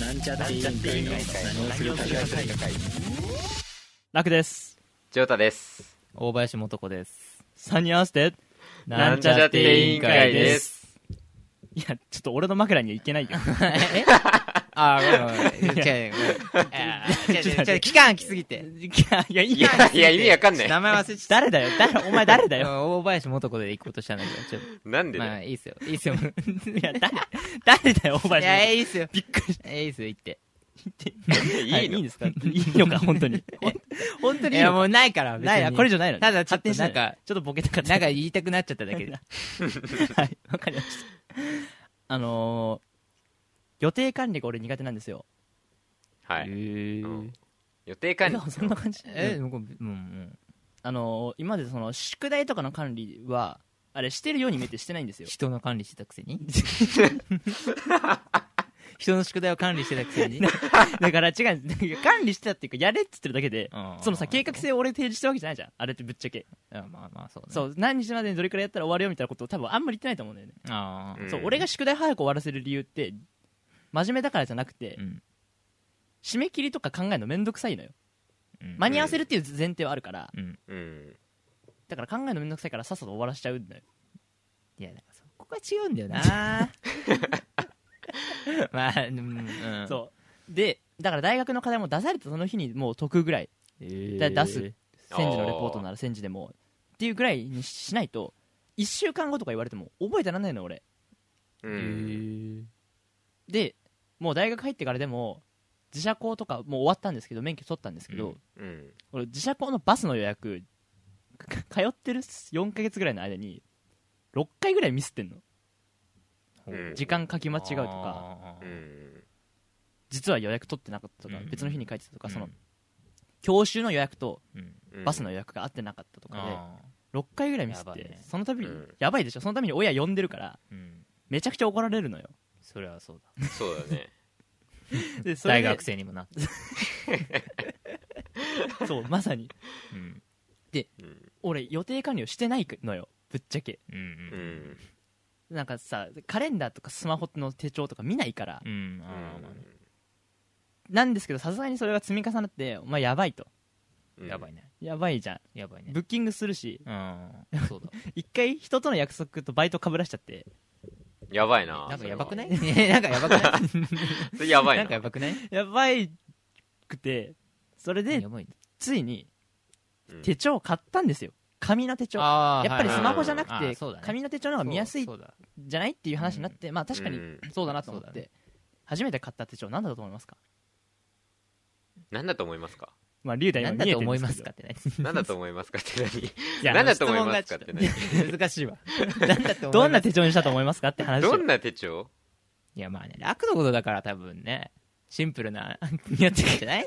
なんちゃって委員会の何をするか会楽ですジョータです。大林素子です。3人合わせてなんちゃって委員会です。いやちょっと俺の枕にはいけないよ え？あー、ごめんごめん。違う、ごめん。違う違う違う、期間空きすぎて。いやいやいいやや、いや、意味わかんない。名前忘れちゃっ誰だよ？誰？お前誰だた。よ大林素子で行こうとしたんだけど、ちょっなんと。まあ。いいっすよ。いいっすよ。いや誰？誰だよお前いや、いいっすよ。びっくりしいいっすよ、行って。いの？はいいいですかいいのか本当に 本当いや、にいいの？もうないから、別にない？あこれ以上ないの？ただちょっとなんかちょっとボケたかったなんか言いたくなっちゃっただけで。はいわかりましたあのー予定管理が俺苦手なんですよ。はい。へうん。予定管理。そんな感じ。え、もう、うんうん。あのー今までその宿題とかの管理はあれしてるように見えてしてないんですよ。人の管理してたくせに？人の宿題を管理してたくせに？だから違う管理してたっていうかやれっつってるだけでそのさ計画性を俺提示してるわけじゃないじゃん。あれってぶっちゃけ。あまあまあ、そうね。そう。何日までにどれくらいやったら終わるよみたいなことを多分あんまり言ってないと思うんだよね、ああ。うんそう俺が宿題早く終わらせる理由って真面目だからじゃなくて、うん。締め切りとか考えるのめんどくさいのよ。うん。間に合わせるっていう前提はあるから、うん。うん。だから考えるのめんどくさいからさっさと終わらしちゃうんだよいや、なんかそこが違うんだよな。まあ、うん。うん。そう。でだから大学の課題も出されたその日にもう解くぐらい。えだ出す。戦時のレポートなら戦時でも。っていうぐらいにしないと1週間後とか言われても覚えてらんないの俺。うへん。ー。でもう大学入ってからでも自社校とかもう終わったんですけど免許取ったんですけど、うん。うん。俺自社校のバスの予約か通ってる4ヶ月ぐらいの間に6回ぐらいミスってんの。うん。時間書き間違うとか。あー。うん。実は予約取ってなかったとかうん。別の日に書いてたとかうん。その教習の予約とうん。うんバスの予約が合ってなかったとかあで6回ぐらいミスってやばいね。その度にうん。やばいでしょ。そのために親呼んでるからーうん。めちゃくちゃ怒られるのよそれはそうだ。そうだね。でそれで大学生にもなって。そうまさに。うん。うん。俺予定管理をしてないのよ。ぶっちゃけ。うんううん。ん。なんかさカレンダーとかスマホの手帳とか見ないから。うんあーまあね。なんですけどさすがにそれが積み重なってお前やばいと。うん。やばいね。やばいじゃん。やばいね。ブッキングするし。うん。そうだ。一回人との約束とバイトかぶらしちゃって やばいな。なんかやばくない？そなんかやばくない？やばいな。んかやな。ばくない？やばいくてそれでついにうん。手帳を買ったんですよ。紙の手帳。やっぱりはいスマホじゃなくて紙の手帳の方が見やすいじゃないっていう話になってまあ確かにうん。そうだなと思って。初めて買った手帳何だと思いますか？なんだと思いますか？まあ龍大なん今見えてるんだと思いますすかって なんだと思いますかって何？いやなんだと思いますかって何？難しいわ。なんだと思います？どんな手帳にしたと思いますかって話。どんな手帳？いやまあね楽のことだから多分ねシンプルな やってるんじゃない？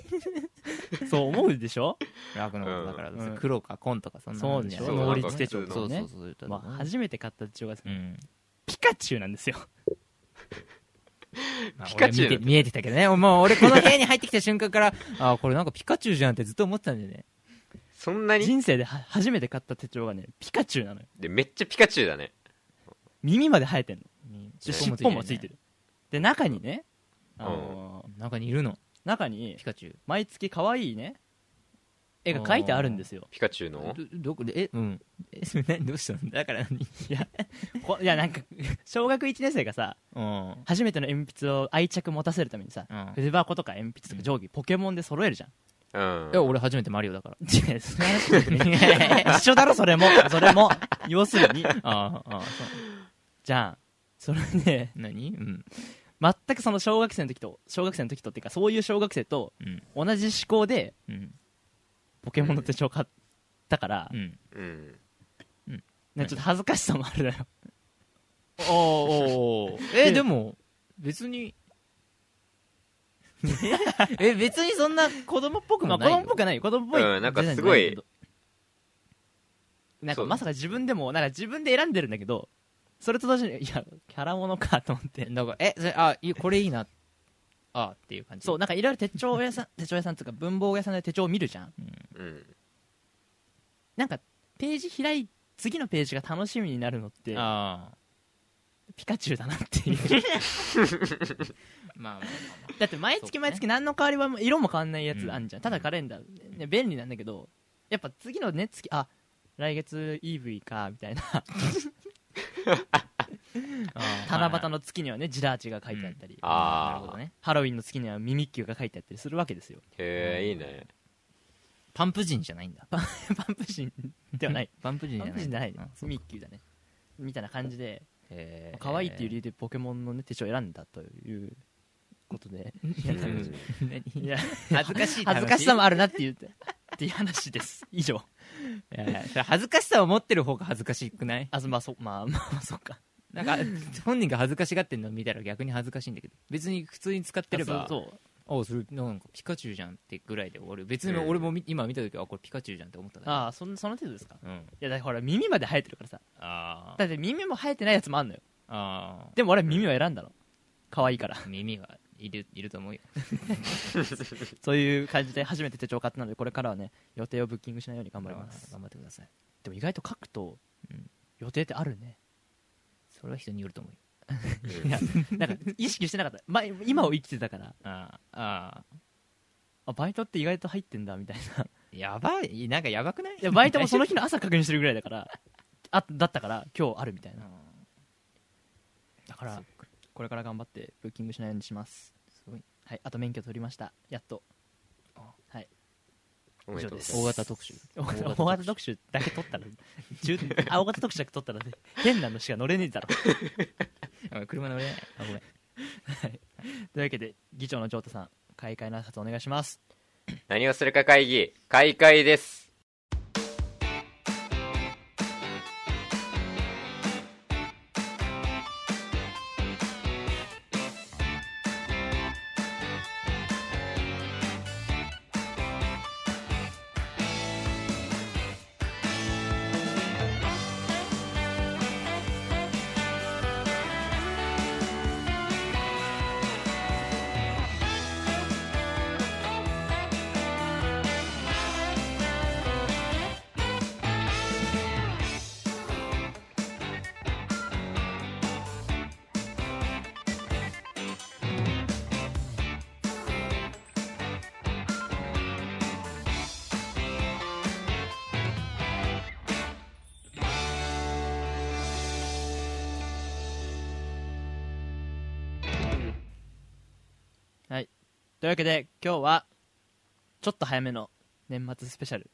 そう思うでしょ？楽のことだから、うん。黒か紺とかそんなそうでしょそう能率手帳そうとかねそうそうそうまあ初めて買った手帳がうんピカチュウなんですよまあ ピカチュウ俺見て見えてたけどね。もう俺この部屋に入ってきた瞬間から あこれなんかピカチュウじゃんってずっと思ってたんだよね。そんなに？人生では初めて買った手帳がねピカチュウなのよ。で、めっちゃピカチュウだね。耳まで生えてんの。尻尾もついてる。で中にねあのー中にいるの。中にピカチュウ。毎月可愛いね絵が描いてあるんですよ。ピカチュウの？どどこで？え？うん。え何？どうしたの？だから何？いやこいやなんか 小学1年生がさうん。初めての鉛筆を愛着持たせるためにさうん。筆箱とか鉛筆とか定規ポケモンで揃えるじゃん。うん。え。俺初めてマリオだから。違うその話じゃなくて一緒だろそれも。それも。要するに。あーあーそう。じゃあそれで何？うん。全くその小学生の時と小学生の時とっていうかそういう小学生とうん。同じ思考でうんポケモンの手帳買ったから、うん。うん。ね、ちょっと恥ずかしさもあるのよ。おお えでも別に。え別にそんな子供っぽくまあ子もないよ、供っぽくはないよ。子供っぽい、うんなんかすごい。なんかまさか自分でもなんか自分で選んでるんだけどそれと同時にいやキャラものかと思って。だからえそれあこれいいなあっていう感じ。そうなんかいろいろ手帳屋さん 手帳屋さんとか文房具屋さんで手帳を見るじゃん。うん。なんかページ開い次のページが楽しみになるのってあピカチュウだなっていう。まあまあまだって毎月毎月何の変わりも色も変わんないやつあんじゃん、ただカレンダー、ね、便利なんだけどやっぱ次のね月あ来月 EV かみたいな。あ 七夕の月にはねジラーチが書いてあったり、あー。なるほどね。ハロウィンの月にはミミッキュウが書いてあったりするわけですよ。へえいいね。パンプ人じゃないんだ。パン プシンでは ない。パンプ人じパゃない。じゃないミッキュウだね。みたいな感じで可愛いっていう理由でポケモンの、ね、手帳を選んだということで。うん。いや恥ずかしい恥ずかしさもあるなっていう っていう話です。以上。いや恥ずかしさを持ってる方が恥ずかしくない？あそまあそまあまあまあそっかなんか 本人が恥ずかしがってるのを見たら逆に恥ずかしいんだけど。別に普通に使ってればそうそう。あそれなんかピカチュウじゃんってぐらいで終わる。別にうん俺もみ今見た時はあこれピカチュウじゃんって思ったああそんその程度ですか？うん。いやだからほら耳まで生えてるからさ。あだって耳も生えてないやつもあんのよ。あでも俺は耳を選んだの。可愛いから。耳はいるいると思うよ。そういう感じで初めて手帳を買ったのでこれからはね予定をブッキングしないように頑張ります。頑張ってください。でも意外と書くと、うん。予定ってあるねそれは人によると思うよ。いやなんか意識してなかった、ま、今を生きてたから。ああ。ああ。バイトって意外と入ってんだみたいな。やばい。なんかやばくない？いやバイトもその日の朝確認してるぐらいだから。あだったから今日あるみたいな。だからこれから頑張ってブッキングしないようにします。すごい。はいあと免許取りました。やっと。はいおめでとうござい大型特集。大型特集。だけ取ったら中あ大型特集だけ取ったらね変なのしか乗れねえだろ。あ車乗れない。あごめん。というわけで議長の城太さん開会の挨拶お願いします。何をするか会議。開会ですというわけで今日はちょっと早めの年末スペシャル。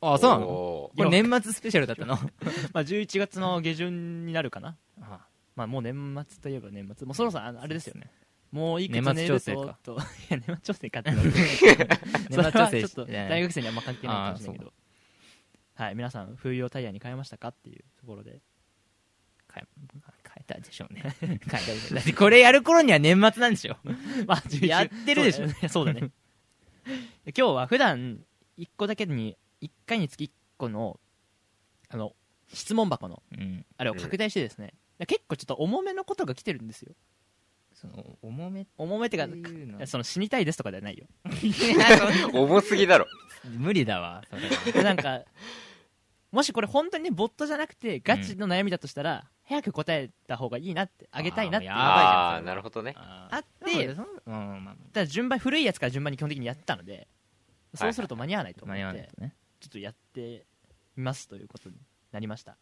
あそうなの？おこれ年末スペシャルだったの？まあ11月の下旬になるかな。あ。まあもう年末といえば年末。もうそろそろあのあれですよね。もういくつ年末寝る調整か。と といや年末調整かってな 年末調整ちょっとね大学生にはあんま関係ないかもしれないけど。はい皆さん冬用タイヤに変えましたかっていうところで変え変えたでしょうね。変えたでしょだってこれやる頃には年末なんでしょ。まあ11やってるでしょそうだね。そうだね。今日は普段1個だけに1回につき1個のあの質問箱のうん。あれを拡大してですね、結構ちょっと重めのことが来てるんですよ。その重めって重めってかその死にたいですとかではないよ。重すぎだろ。無理だわなんかもしこれ本当にねボットじゃなくてガチの悩みだとしたら、早く答えた方がいいなってあげたいなっていうあーやばいじゃんあなるほどね。ああってそうんまあただ順番古いやつから順番に基本的にやってたのでそうすると間に合わないと思間って、いちょっとやってみますということになりました。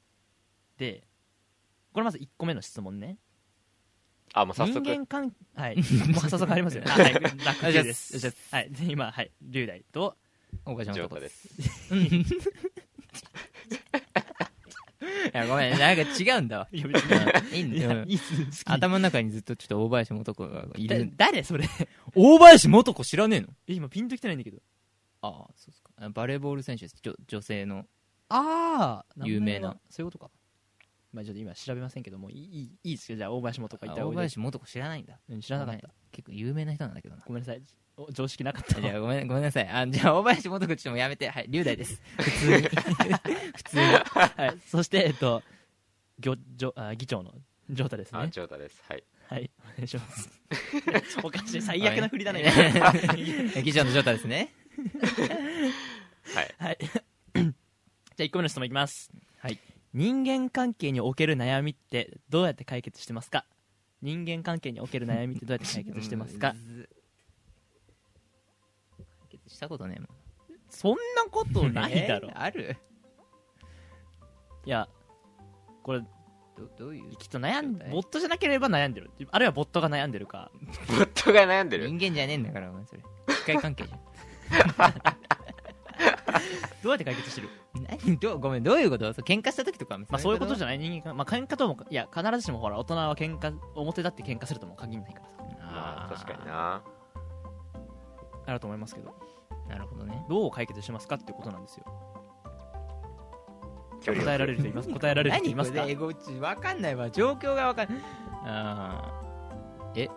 でこれまず1個目の質問ね。あもう早人速間関はい。もう早速ありますよね。あはい。楽球ですはい。で今はい。龍大と大橋のとこジョータです いやごめんなんか違うんだわ。いや別に。いいんいやだよいいっす。好き頭の中にずっとちょっと大林素子がいだる誰それ？大林素子知らねえの？え今ピンときてないんだけど。ああそうですか。あバレーボール選手です。女女性の。ああ有名な。そういうことかまあちょっと今調べませんけどもいいいいいいですよ。じゃあ大林元とか言ったらあ大林素子知らないんだ。うん知らなかった。結構有名な人なんだけどな。ごめんなさい。お常識なかったじゃあごめんごめんなさい。あじゃあ大林素子ちょっともうやめて。はい龍大です。普通に。普通に。はい、そして、えっと、ぎょじょあ議長のジョータですね。あジョータです。はい。はい、お願いします。おかしい、最悪な振りだね。議長の状態ですね。はい。はい。じゃあ、1個目の質問いきます。はい。人間関係における悩みってどうやって解決してますか？人間関係における悩みってどうやって解決してますか？解決したことねえもん。そんなことないだろ。えーある？いやこれどどういう？きっと悩んボットじゃなければ悩んでる。あるいはボットが悩んでるか。ボットが悩んでる。人間じゃねえんだからお前それ。機械関係じゃん どうやって解決してる？何 どうごめんどういうこと？そう喧嘩した時とかまあそういうことじゃゃない。人間関まあ喧嘩ともいや必ずしもほら大人は喧嘩表立って喧嘩するとも限らないからさ。まあ確かにな。あると思いますけど。なるほどね。どう解決しますかっていうことなんですよ。答えられる人います？答えられる人いますか？何これ？かんないわ。状況が分かんない。え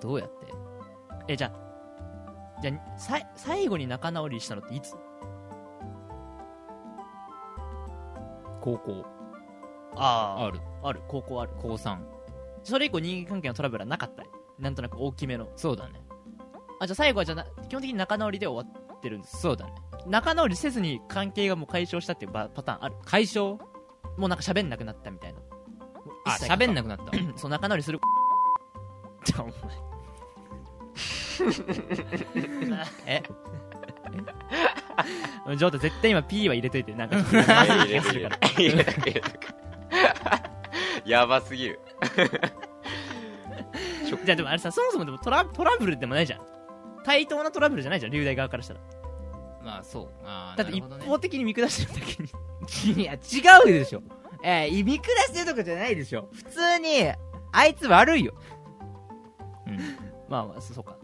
どうやって？えじゃあじゃあさい最後に仲直りしたのっていつ？高校。あある。ある。高校ある。高3それ以降人間関係のトラブルはなかった。なんとなく大きめの。そうだね。あじゃあ最後はじゃあな基本的に仲直りで終わってるんです。そうだね。仲直りせずに関係がもう解消したっていうパパターンある？解消？もうなんか喋んなくなったみたいな。あ喋んなくなった そう仲直りする。じゃあお え？前ジョータ絶対今 P は入れといてなんかちょっと 入れ気がするから入れとく入れとくやばすぎる。じゃあでもあれさそもそもでもトラトラブルでもないじゃん。対等なトラブルじゃないじゃん龍大側からしたら。まあそう。あーだって一方的に見下してるだけに。いや違うでしょ。えー、見下してるとかじゃないでしょ。普通にあいつ悪いよ。うん。まあまあそそうか。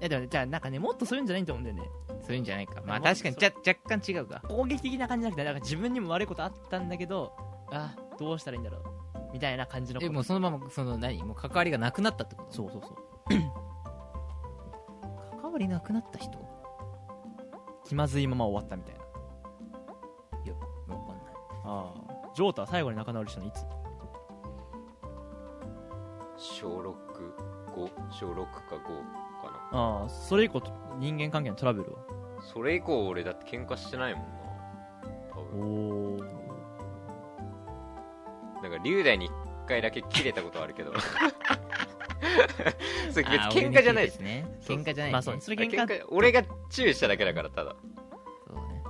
いやでもじゃあなんかねもっとそういうんじゃないと思うんだよねそういうんじゃないか。まあまあ確かにじゃ若干違うか。攻撃的な感じじゃなくてなんか自分にも悪いことあったんだけどあどうしたらいいんだろう。みたいな感じのこと。えもうそのままその何？もう関わりがなくなったってこと？そうそうそう。関わりなくなった人？気まずいまま終わったみたいな。わかんない。ああ。ジョータは最後に仲直りしたのいつ？小65小6か5かな。ああそれ以降人間関係のトラブルはそれ以降俺だって喧嘩してないもんな。多分。なんか龍大に一回だけ切れたことあるけど。それ別喧嘩じゃないです。ね。喧嘩じゃない、ね、まあそう。それ喧嘩俺が注意しただけだからただ。そうね。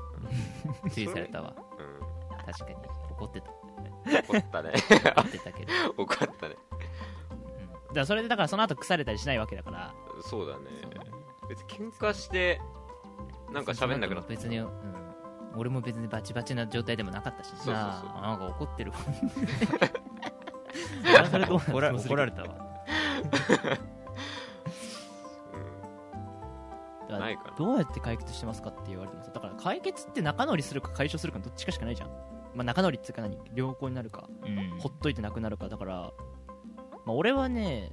注意されたわ。う確かに。怒ってた。ん怒ったね。怒ってたけど、怒ったね。だからそれでだからその後腐れたりしないわけだから。そうだね。別に喧嘩してなんか喋んなくなった。別に、うん、俺も別にバチバチな状態でもなかったしそうそうそう。なんか怒ってる。わ 怒ら怒られたわ。だからないかな。どうやって解決してますかって言われてもさだから解決って仲直りするか解消するかどっちかしかないじゃん、まあ、仲直りっていうか何？良好になるかうん。ほっといてなくなるかだから、まあ、俺はね、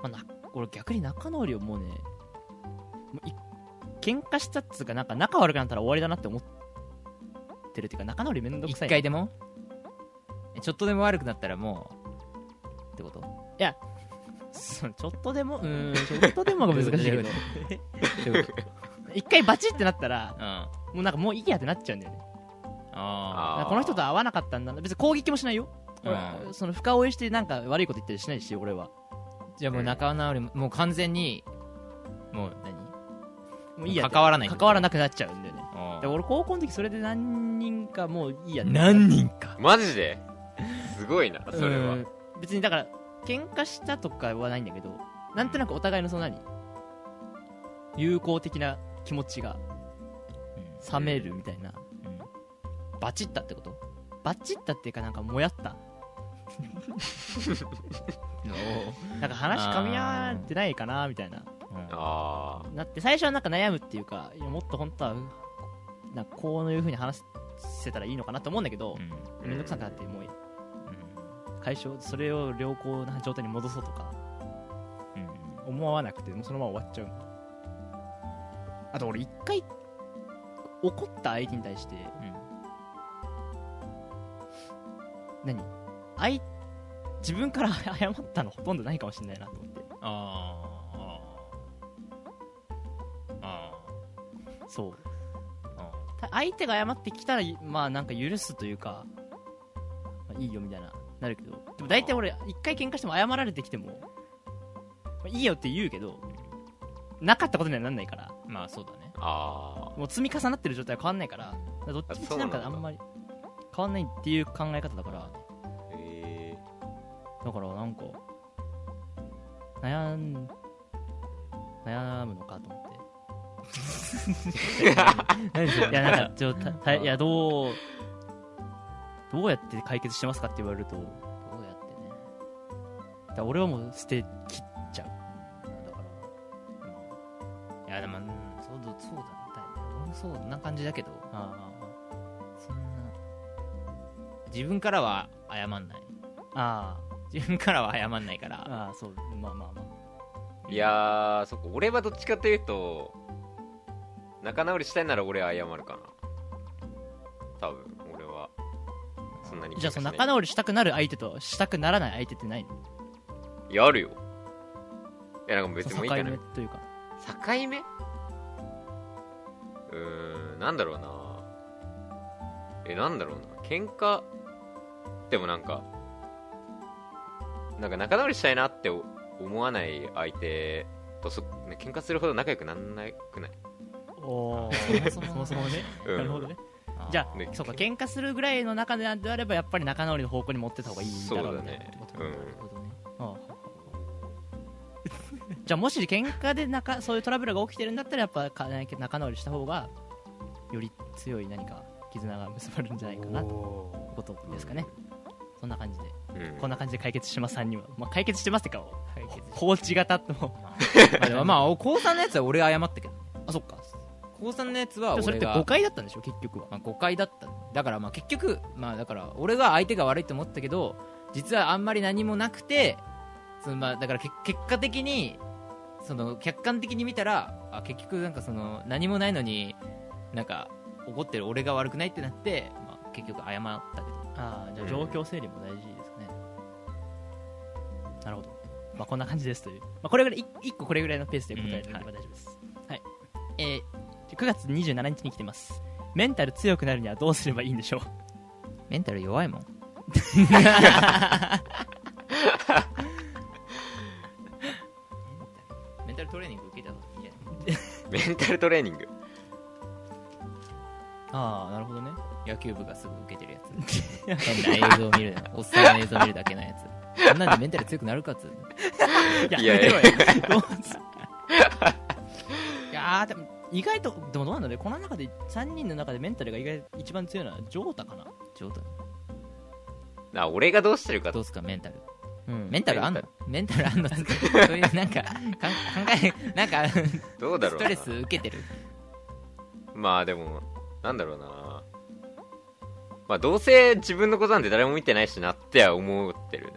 まあ、な俺逆に仲直りをもうねもうい喧嘩したっつうかなんか仲悪くなったら終わりだなって思ってるっていうか仲直りめんどく一さい回でも？えちょっとでも悪くなったらもう？ってこと？そうちょっとでも？うーんちょっとでもが難しいけど。一回バチってなったらとうん。あもうなんかもういいやってなっちゃうんだよね。ああー。この人と会わなかったんだな。別に攻撃もしないよ、うん。その深追いしてなんか悪いこと言ったりしないし俺は。じゃあもう仲直りももう完全にもう何？もういいや関わらない関わらなくなっちゃうんだよね。あで俺高校の時それで何人かもういいや何人か。マジで？すごいなそれは。うん別にだから喧嘩したとかはないんだけどなんとなくお互いのその何？友好的な気持ちが冷めるみたいな、バチったってこと？バチったっていうかなんかもやった。なんか話噛み合わってないかなみたいなあなって最初はなんか悩むっていうかいやもっと本当はうなんかこういう風に話せたらいいのかなと思うんだけどうん。めんどくさくなってもう解消それを良好な状態に戻そうとか思わなくてもうそのまま終わっちゃう。あと俺一回怒った相手に対して何？相自分から謝ったのほとんどないかもしれないなと思って。あそう。あた相手が謝ってきたらまあなんか許すというか、まあ、いいよみたいななるけど。でも大体俺一回喧嘩しても謝られてきても、まあいいよって言うけどなかったことにはなんないから。まあそうだね。あもう積み重なってる状態は変わんないからどっちみちなんかあんまり変わんないっていう考え方だから。あえ。だからなんか悩ん悩むのかと思って 何それ。いやなんかちょたたいやどうどうやって解決してますかって言われるとどうやってね。だから俺はもう捨て切っちゃう。だから。いやでもうんそうだそうだね。俺もそんな感じだけど。あそんな。自分からは謝んない。ああ。自分からは謝んないから。あああそう。まあまあまあ。ー、いやーそこ俺はどっちかというと仲直りしたいなら俺は謝るかな。多分俺は。そんなにじゃあその仲直直りしたくなる相手としたくならない相手ってないの？いやあるよ。いやなんか別にもういいか境な目というか。境目？うーんなんだろうな。えなんだろうな。喧嘩？でもなんかなんか仲直りしたいなって思わない相手とそ、ね、喧嘩するほど仲良くなんなくない？おそもそもそもそもねうんなるほどねじゃあねそうか喧嘩するぐらいの中であればやっぱり仲直りの方向に持ってた方がいいだろうみたいなそうだねことなるほどねああじゃあもし喧嘩で仲そういうトラブルが起きてるんだったらやっぱか仲直りした方がより強い何か絆が結ばれるんじゃないかなってことですかねそんな感じでうんこんな感じで解決してます3人は、まあ、解決してますってか放置型のまあでもまあ高3のやつは俺謝ったけど高3のやつはそれって誤解だったんでしょ結局は。まあ、誤解だった。だからまあ結局まあだから俺が相手が悪いと思ったけど実はあんまり何もなくてそのまあだからけ結果的にその客観的に見たらあ結局なんかその何もないのになんか怒ってる俺が悪くないってなって、まあ、結局謝ったけどああじゃあ状況整理も大事ですかね、なるほど。まあこんな感じですという、まあ、これぐらい1個これぐらいのペースで答えていけば大丈夫です、はい。えー、9月27日に来てます。メンタル強くなるにはどうすればいいんでしょう？メンタル弱いもん。メンタルトレーニング受けた方がいいんじゃないメンタルトレーニング？ああなるほどね。野球部がすぐ受けてるやつ。変な映像を見るのおっさんの映像を見るだけのやつ。そんなんでメンタル強くなるかっつうの。いやいやいやいやーでも意外とでもどうなんだろうね。この中で3人の中でメンタルが意外と一番強いのはジョータかな。ちょっとあ俺がどうしてるかどうすかメンタル。うん。メンタルあんの？メンタル。あんのそういうなんかかん考えなんかどうだろうな。ストレス受けてる。まあでもなんだろうな。まあどうせ自分のことなんて誰も見てないしなっては思ってるね。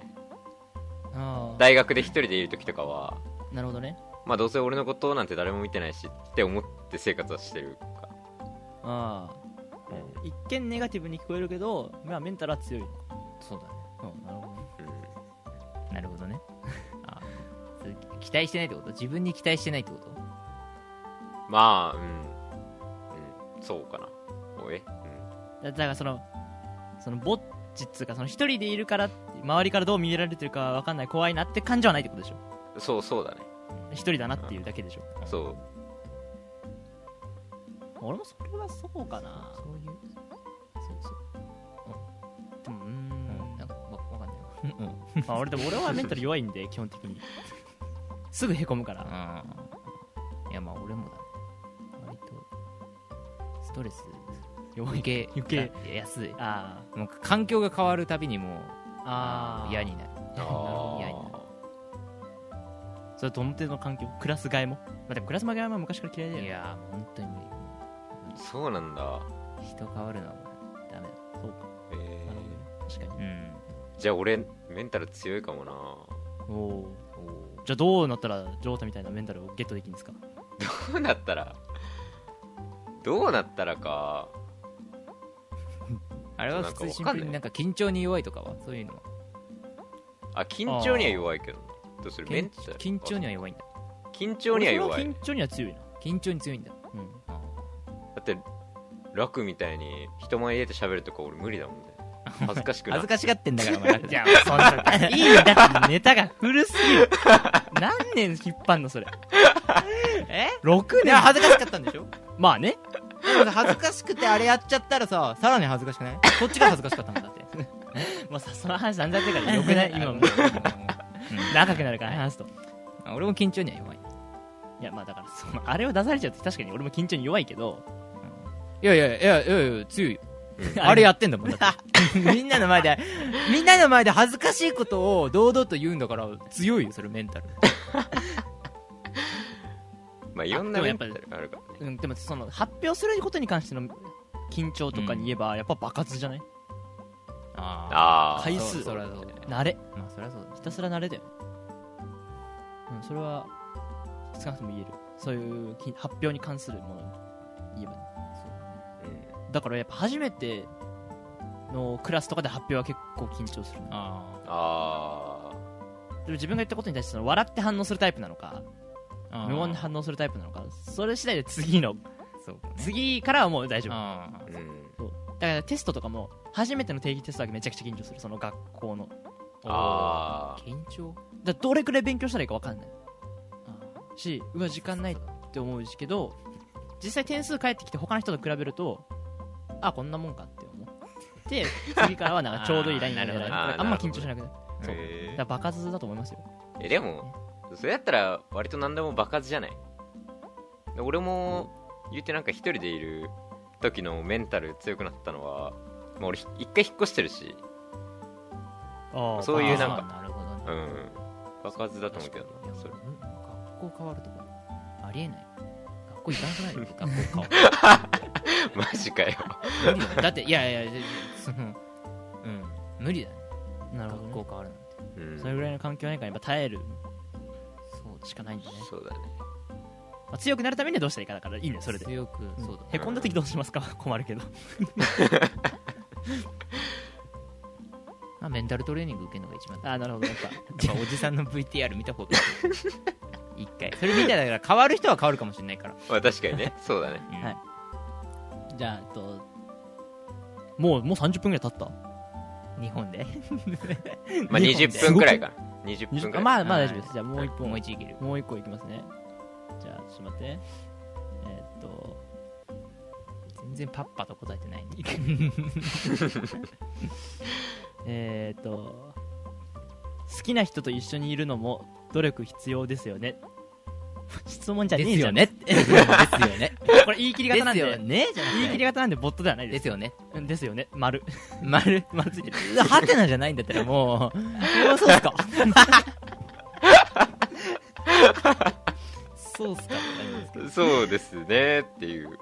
あ大学で一人でいる時とかは。あなるほどねまあどうせ俺のことなんて誰も見てないしって思って生活はしてるか、ああ。一見ネガティブに聞こえるけど、まあ、メンタルは強い。そうだね。うんなるほどね。うん。なるほどね。あ期待してないってこと？自分に期待してないってこと？まあうん、うん、そうかな。おえ、だだからそのそのぼっちっつうかその一人でいるから周りからどう見られてるかわかんない怖いなって感じはないってことでしょ？うん、そうそうだね一人だなっていうだけでしょ。そう。俺もそれはそうかな。そういう。そうそう。でもうん。んなんかわわかんないわうんまあ、俺でも俺はメンタル弱いんで 基本的に。すぐへこむから。いやまあ俺もだ。ね割とストレス。弱余計。余計。がやすい。あもう環境が変わるたびにもうああ嫌になる。あそれどの程度の環境クラス替えも、まあ、でもクラス替えは昔から嫌いだよね。いやーもう本当に無理。そうなんだ。人変わるのはもうダメだ。そうか。えなるほどね確かに。うん。ー、じゃあ俺メンタル強いかもな。おおじゃあどうなったらジョータみたいなメンタルをゲットできるんですか？どうなったら？どうなったらか。あれはなんか普通シンプルになんか緊張に弱いとかは？そういうのは。あ緊張には弱いけどどうする。メン緊タル緊張には弱いんだ。緊張には弱い。緊張には強いな緊張に強いんだうん。だって楽みたいに人前に出て喋るとか俺無理だもんね。恥ずかしくな恥ずかしがってんだからお前。楽 じゃあそんないいんだって。ネタが古すぎる。何年引っ張んのそれ。え？6年。恥ずかしかったんでしょ？まあね。でもさ恥ずかしくてあれやっちゃったらささらに恥ずかしくない？こっちが恥ずかしかったもんだって。もうさその話散々やってるからよくない？今もう。ん長くなるから話すと。あ俺も緊張には弱い。いやまあだからそのあれを出されちゃうと確かに俺も緊張に弱いけど。いやいやいやいやいや強いよ。あれやってんだもんだって。みんなの前でみんなの前で恥ずかしいことを堂々と言うんだから強いよそれメンタル。まあいろんなメンタあでもやっぱりルがあるからね。うん、でもその発表することに関しての緊張とかに言えば、やっぱ爆発じゃない？あああ回数。そそりゃそう慣れ。まあそりゃそうだひたすら慣れだよ。ねうんそれは少なくとも言える。そういうき発表に関するものに言えばね。うんだからやっぱ初めてのクラスとかで発表は結構緊張するなああでも自分が言ったことに対してその笑って反応するタイプなのかあ無言で反応するタイプなのかそれ次第で次のそう次からはもう大丈夫。う。んだからテストとかも初めての定義テストだけめちゃくちゃ緊張するその学校の。あー。緊張？だからどれくらい勉強したらいいか分かんない。しうわ時間ないって思うしけど実際点数返ってきて他の人と比べるとあこんなもんかって思って次からはなんかちょうどいいラインがあーなるほど。あんま緊張しなくなるそう。だから爆発だと思いますよ。えでもそれやったら割と何でも爆発じゃない？俺も言ってなんか一人でいる時のメンタル強くなったのは、まあ、俺一回引っ越してるし。そういうなんか。なるほどね。うん。爆発だと思うけどなそれ。うん学校変わるとかありえない。学校行かなくなるよ。学校変わる。マジかよ。だっていやいやいやそのうん。無理だねなるほど、ね。学校変わるなんて。うん。それぐらいの環境変化にやっぱ耐えるそうしかないんだね、そうだね。まあ、強くなるためにはどうしたらいいかだからいいねそれで。強くそうだへこんだ時どうしますか？困るけど まあメンタルトレーニング受けるのが一番ああなるほどやっぱ。やっぱおじさんの VTR 見た方がいい一回。それ見たらだから変わる人は変わるかもしれないから、まあ確かにね。そうだね。うん。はい。じゃあえっともうもう30分ぐらい経った？日本で？まあ日本で。20分くらいかな。20分くらい。あまあまあはい大丈夫です。じゃあもう一本もう一いけるもう一個いきますね。じゃあちょっと待って。えーっと全然パッパと答えてない。えーっと好きな人と一緒にいるのも努力必要ですよね。質問じゃねえじゃんですよね？ですよね。これ言い切り方なんで。ですよね。じゃ言い切り方なんでボットではないでですすよね。うんですよね。丸。丸。丸。ついてるハテナじゃないんだったらもう。そうっすか。そうっすか。そうですねっていう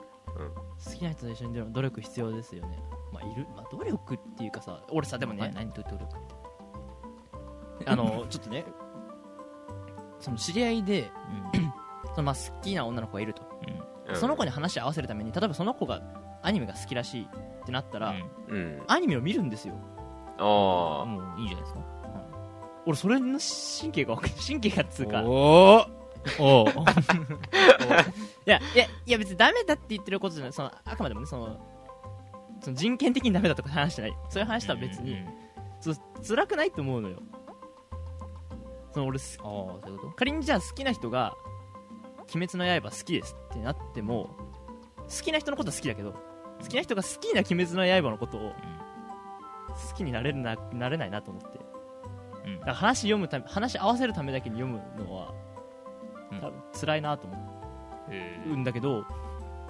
好きな人と一緒にいるの努力必要ですよね。まあいるまあ努力っていうかさ俺さでもねまあ何と努力？あの ちょっとねその知り合いで そのまあ好きな女の子がいると、うん。その子に話を合わせるために例えばその子がアニメが好きらしいってなったら、うん。うんアニメを見るんですよ。あもういいじゃないですか。俺それの神経が神経がっつうか。いおー。おー やいやいや別にダメだって言ってることじゃない。そのあくまでもねそのその人権的にダメだとか話してない。そういう話とは別に、うんうんそう辛くないと思うのよ。その俺すああそういうこ仮にじゃあ好きな人が「鬼滅の刃」好きですってなっても好きな人のことは好きだけど好きな人が好きな「鬼滅の刃」のことを好きになれるななれないなと思って。とうん。だから話読むため話合わせるためだけに読むのはうん。多分辛いなと思へうんだけど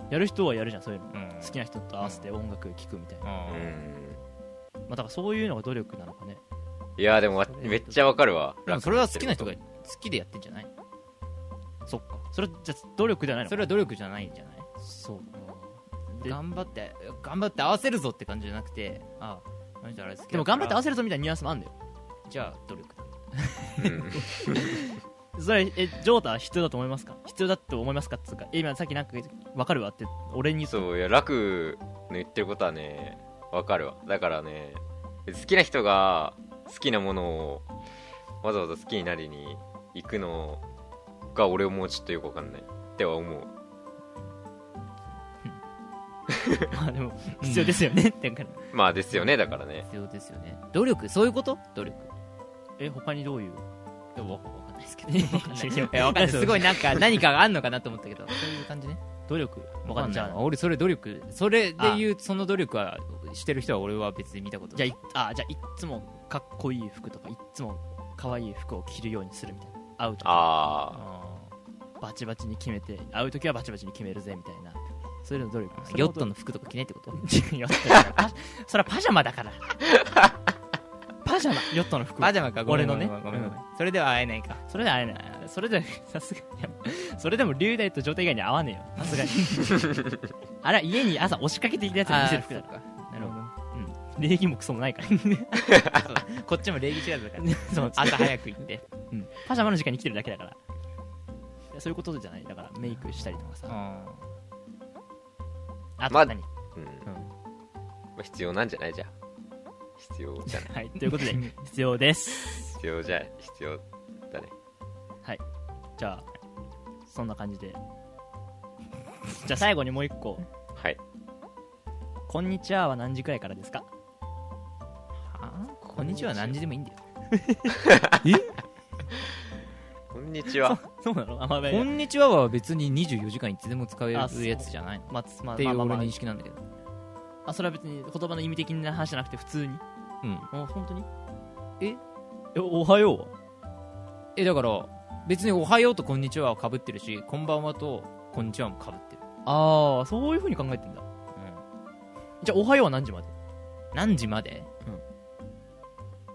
やる人はやるじゃんそういうの。ーうん。好きな人と合わせて音楽聴くみたいな、うん。あ、だからそういうのが努力なのかね。いやでもわめっちゃわかるわ。でもそれは好きな人が好きでやってんじゃない？そっか。それじゃあ努力ではないのそれは努力じゃないんじゃない？そう。で頑張って頑張って合わせるぞって感じじゃなくてあああの人あれでも頑張って合わせるぞみたいなニュアンスもあるんだよ。じゃあ努力だ。うん それえジョータは必要だと思いますか？必要だと思いますか？っつうかえ今さっきなんか分かるわって俺に。そういや楽の言ってることはねわかるわ。だからね好きな人が好きなものをわざわざ好きになりに行くのが俺もうちょっとよくわかんないっては思う。まあでも必要ですよねってから まあですよねだからね。必要ですよね。努力そういうこと？努力。え他にどういう？いやわかわかんないですけど。わかんないかんない。すごいなんか何かがあんのかなと思ったけど。そういう感じね。努力？わかんない。じゃあ俺それ努力それで言うその努力はしてる人は俺は別に見たことない。じゃあいあじゃあいっつもかっこいい服とかいっつも可愛い服を着るようにするみたいな。会う時。ああバチバチに決めて会う時はバチバチに決めるぜみたいな。そういうの努力ーヨットの服とか着ねえってこと？ヨットそれはパジャマだからパジャマ。ヨットの服。パジャマか。ごめん俺のね。それでは会えないか。それでは会えない。それでさすがに。それでも龍大と状態以外に会わねえよ。さすがに。あれは家に朝押しかけてきたやつに見せる服だなるほど。礼儀もクソもないから。そうこっちも礼儀知らずだから。ね そう。朝早く行って。うん。パジャマの時間に来てるだけだから。そういうことじゃない。だからメイクしたりとかさ。あまああと何、必要なんじゃない？じゃあ必要じゃない？はいということで 必要です。必要じゃ必要だね。はい。じゃあそんな感じで。じゃあ最後にもう一個。はい「こんにちは」は何時くらいからですか？あ？こんにちは何時でもいいんだよ。こんにちは。そうなの？あまあまあこんにちはは別に24時間いつでも使えるやつじゃないの？まあまあっていう俺認識なんだけど。あそれは別に言葉の意味的な話じゃなくて普通に。うん。あ本当に？え？えおはようは？えだから別におはようとこんにちははかぶってるしこんばんはとこんにちはもかぶってる。ああそういうふうに考えてんだ。うん。じゃあおはようは何時まで？何時まで？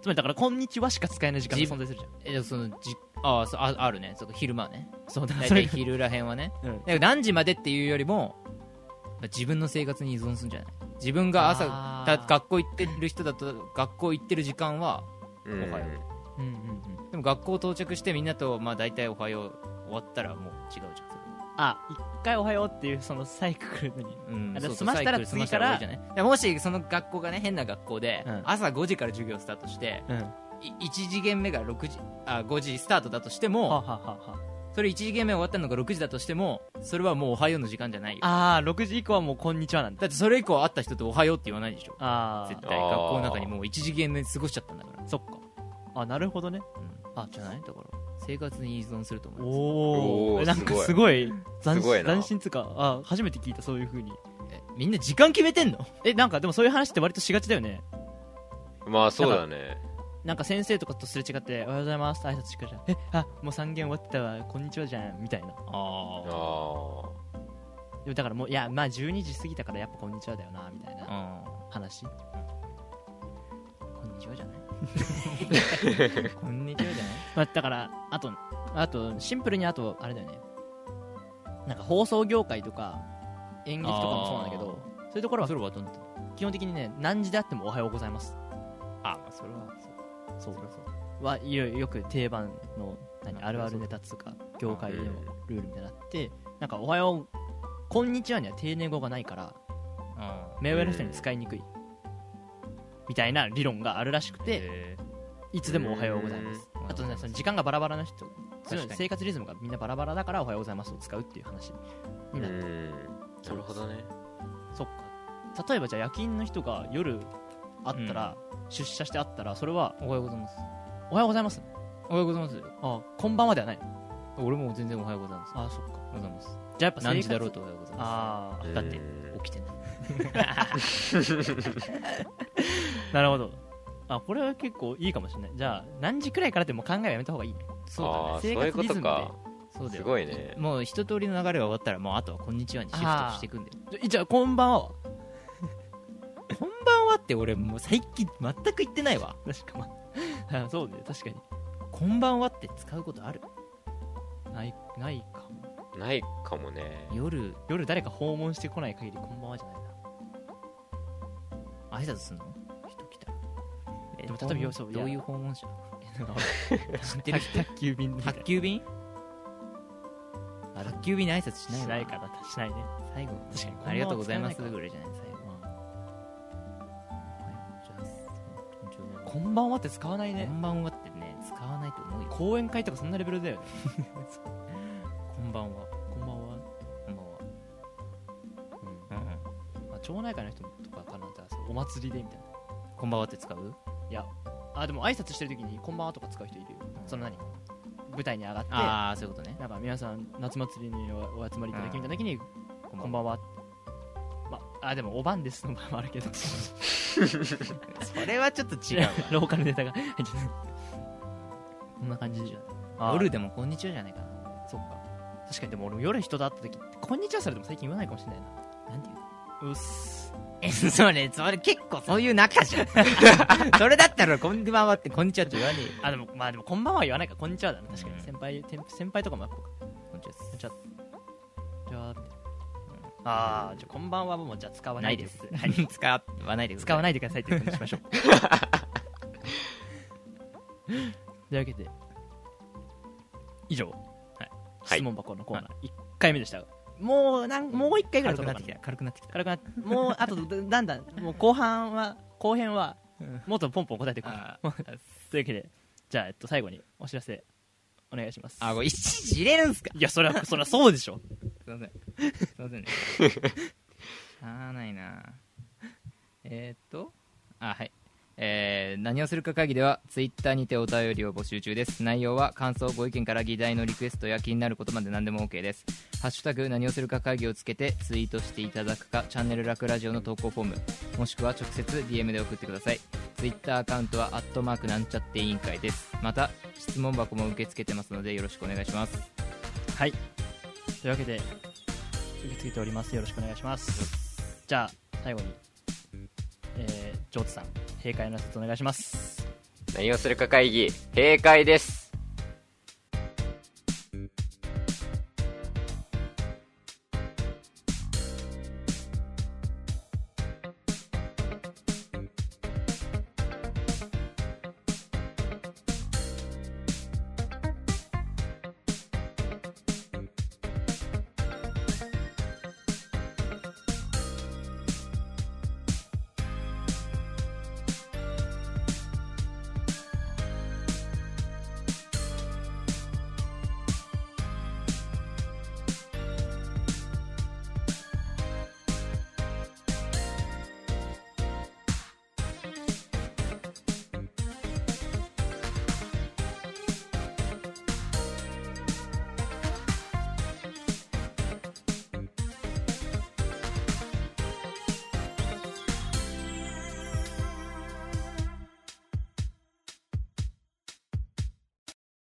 つまりだからこんにちはしか使えない時間がじ存在するじゃん。えそのじあそうああるね。そ昼間ね。そうだからそれ大体昼らへんはね。うん。だから何時までっていうよりもまあ自分の生活に依存するんじゃない？自分が朝だ学校行ってる人だと学校行ってる時間はうんおはよう。ん。うんうんでも学校到着してみんなとまあ大体おはよう終わったらもう違うじゃん。あ一回おはようっていうそのサイクルに。うん済ましたら次かららもしその学校がね変な学校で、うん。朝5時から授業スタートしてうん。い1次元目が6時あ5時スタートだとしても、はあはあはあはそれ1次元目終わったのが6時だとしてもそれはもうおはようの時間じゃないよ。ああー6時以降はもうこんにちはなんだ。だってそれ以降会った人とおはようって言わないでしょ。ああ絶対学校の中にもう1次元目過ごしちゃったんだから、そっか。あなるほどね。うん、あじゃない？だから。生活に依存すると思います。おおなんかすごい。斬新斬新つうかあ初めて聞いたそういうふうに。えみんな時間決めてんの？えなんかでもそういう話って割としがちだよね。まあそうだねなんか先生とかとすれ違って「おはようございます」って挨拶しかじゃんえあもう3限終わってたわ。こんにちはじゃん。みたいな。ああでもだからもういやまあ12時過ぎたからやっぱこんにちはだよなみたいなあ話。こんにちはじゃない？こんにちはじゃない？まあ、だからあとあとシンプルにあとあれだよね。なんか放送業界とか演劇とかもそうなんだけどそういうところは基本的にね何時であってもおはようございます。あそれはそうはよく定番の何まああるあるネタっつうか業界でのルールみたいになってなんかおはようこんにちはには定年語がないからあ目上の人に使いにくいみたいな理論があるらしくてへいつでもおはようございます。うん。あとねその時間がバラバラな人生活リズムがみんなバラバラだからおはようございますを使うっていう話うになってなるほどね。そっか。例えばじゃあ夜勤の人が夜会ったら、出社して会ったらそれはおはようございます。おはようございます。おはようございます。あこんばんはではない。俺も全然おはようございます。あそっか。おはようございます。じゃあやっぱ何時だろうとおはようございまああうんだってす起きてない なるほど。あこれは結構いいかもしれない。じゃあ何時くらいからでも考えはやめた方がいい。そうだね。生ああそういうこ活リズムで。とかそうだよ。すごいね。もう一通りの流れが終わったらもうあとはこんにちはにシフトしていくんだよ。じゃあこんばんははこんばんはって俺もう最近全く言ってないわ。確かま あそうね確かに。こんばんはって使うことある？ないないかも。ないかもね。夜夜誰か訪問してこない限りこんばんはじゃないな。挨拶すんの？人来たら。えでも例えばどういう訪問者？知って宅る？人宅急便宅急便？宅急便に挨拶しないわ。しないからしないね。最後確かにありがとうございますぐらいじゃない最後はこんばんはって使わないね。こんばんはってね使わないと思うよ。講演会とかそんなレベルだよね。こんばんは。こんばんは。こんばんは。うん。うんうん。町内会の人とかかな。じゃあそうお祭りでみたいな。こんばんはって使う？あでも挨拶してる時に「こんばんは」とか使う人いるよ、その何？舞台に上がって。ああそういうことね。なんか皆さん夏祭りにおお集まりいただきみたいな時に「ここんばんは」まあでもおばんですの場合もあるけど。それはちょっと違うわ。ローカルネタが。入っちゃったこんな感じじゃん夜でもこんにちはじゃないかな。そっか。確かにでも俺も夜人と会った時こんにちはされても最近言わないかもしれないな。なんていううっす。えそれそれ結構そういう仲じゃん。それだったらこんばんはってこんにちはって言わねえよ。あでもまあでもこんばんは言わないか。らこんにちはだな。確かに。うん。先輩先輩とかもやっぱああじゃあこんばんはもうじゃあ使わないで。す。使わないでください。使わないでくださいってことにしましょう。というわけで以上、はい。はい。質問箱のコーナー。1回目でした。もうなんもう1回ぐらい軽くなってきた。軽くなってきた。軽くなってもうあとだんだんもう後半は後編はもっとポンポン答えていこう。あ というわけでじゃあ、えっと、最後にお知らせお願いします。あこれいちいち入れるんすか？いやそれはそれはそうでしょすいません。すいませんね しゃあないな。えー、っとあはい。えー、何をするか会議ではツイッターにてお便りを募集中です。内容は感想ご意見から議題のリクエストや気になることまで何でも OK です。ハッシュタグ何をするか会議をつけてツイートしていただくかチャンネル楽ラジオの投稿フォームもしくは直接 DM で送ってください。ツイッターアカウントはアットマークなんちゃって委員会です。また質問箱も受け付けてますのでよろしくお願いします。はいというわけで受け付けております。よろしくお願いします。じゃあ最後にえー、ジョーズさん閉会の説お願いします。何をするか会議閉会です。